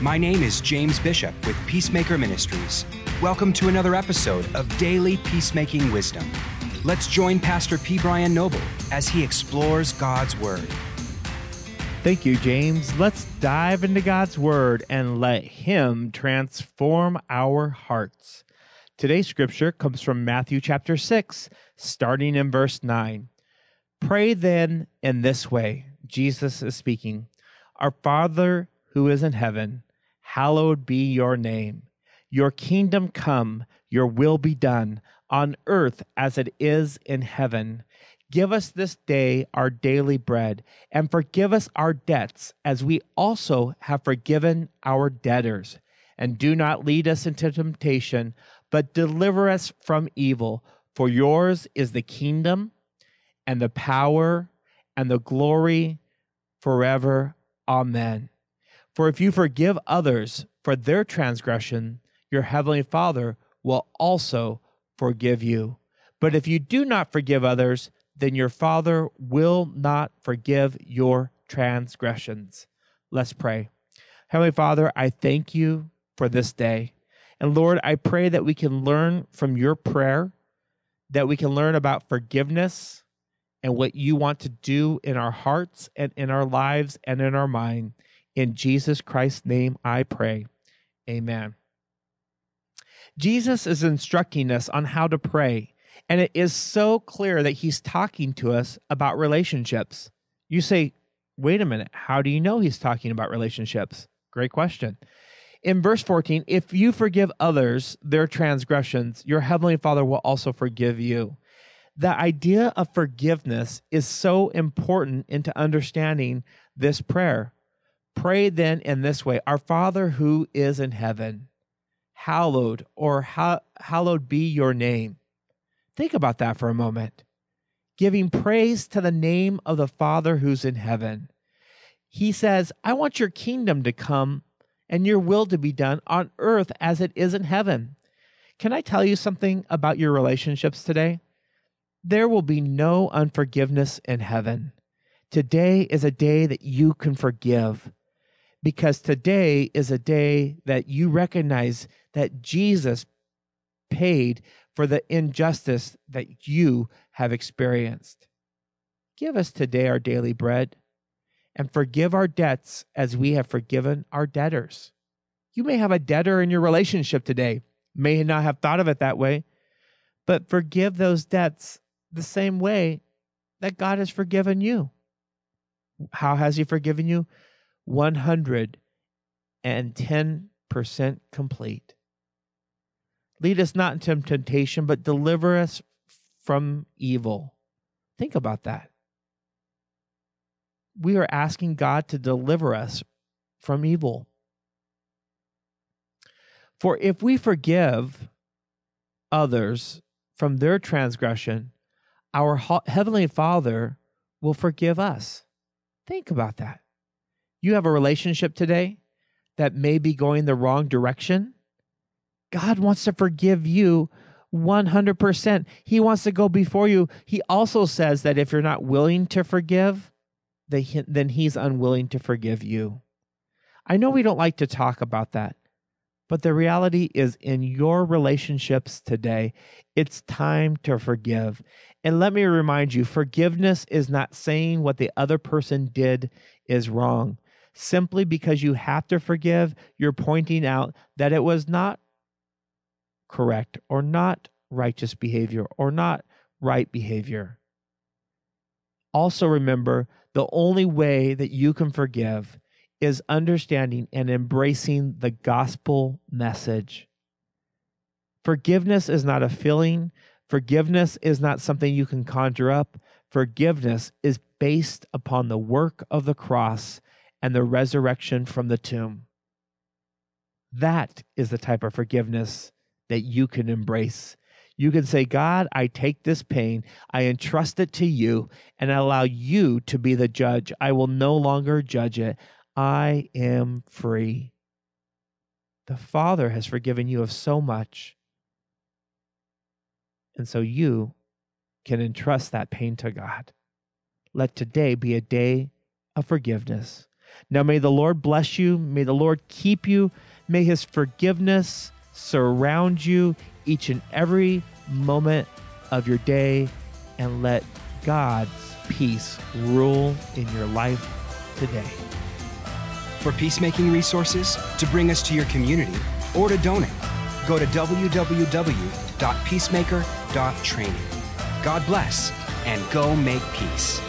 My name is James Bishop with Peacemaker Ministries. Welcome to another episode of Daily Peacemaking Wisdom. Let's join Pastor P. Brian Noble as he explores God's Word. Thank you, James. Let's dive into God's Word and let Him transform our hearts. Today's scripture comes from Matthew chapter 6, starting in verse 9. Pray then in this way Jesus is speaking Our Father who is in heaven, hallowed be your name. Your kingdom come, your will be done, on earth as it is in heaven. Give us this day our daily bread, and forgive us our debts, as we also have forgiven our debtors. And do not lead us into temptation, but deliver us from evil. For yours is the kingdom, and the power, and the glory forever. Amen. For if you forgive others for their transgression, your heavenly Father will also forgive you. But if you do not forgive others, then your Father will not forgive your transgressions. Let's pray. Heavenly Father, I thank you for this day. And Lord, I pray that we can learn from your prayer, that we can learn about forgiveness and what you want to do in our hearts and in our lives and in our mind. In Jesus Christ's name, I pray. Amen. Jesus is instructing us on how to pray, and it is so clear that he's talking to us about relationships. You say, wait a minute, how do you know he's talking about relationships? Great question. In verse 14, if you forgive others their transgressions, your heavenly Father will also forgive you. The idea of forgiveness is so important into understanding this prayer. Pray then in this way Our Father who is in heaven, hallowed or ha- hallowed be your name. Think about that for a moment. Giving praise to the name of the Father who's in heaven. He says, I want your kingdom to come and your will to be done on earth as it is in heaven. Can I tell you something about your relationships today? There will be no unforgiveness in heaven. Today is a day that you can forgive because today is a day that you recognize that Jesus paid for the injustice that you have experienced. Give us today our daily bread and forgive our debts as we have forgiven our debtors. You may have a debtor in your relationship today, may not have thought of it that way, but forgive those debts the same way that God has forgiven you. How has He forgiven you? 110% complete. Lead us not into temptation, but deliver us from evil. Think about that. We are asking God to deliver us from evil. For if we forgive others from their transgression, our Heavenly Father will forgive us. Think about that you have a relationship today that may be going the wrong direction, God wants to forgive you 100%. He wants to go before you. He also says that if you're not willing to forgive, then He's unwilling to forgive you. I know we don't like to talk about that, but the reality is in your relationships today, it's time to forgive. And let me remind you forgiveness is not saying what the other person did is wrong simply because you have to forgive, you're pointing out that it was not correct or not righteous behavior or not right behavior. Also, remember the only way that you can forgive is understanding and embracing the gospel message. Forgiveness is not a feeling, forgiveness is not something you can conjure up. Forgiveness is based upon the work of the cross and the resurrection from the tomb. That is the type of forgiveness that you can embrace. You can say, God, I take this pain, I entrust it to you, and I allow you to be the judge. I will no longer judge it. I am free. The Father has forgiven you of so much. And so you can entrust that pain to God. Let today be a day of forgiveness. Now, may the Lord bless you. May the Lord keep you. May his forgiveness surround you each and every moment of your day. And let God's peace rule in your life today. For peacemaking resources, to bring us to your community, or to donate, go to www.peacemaker.training. God bless and go make peace.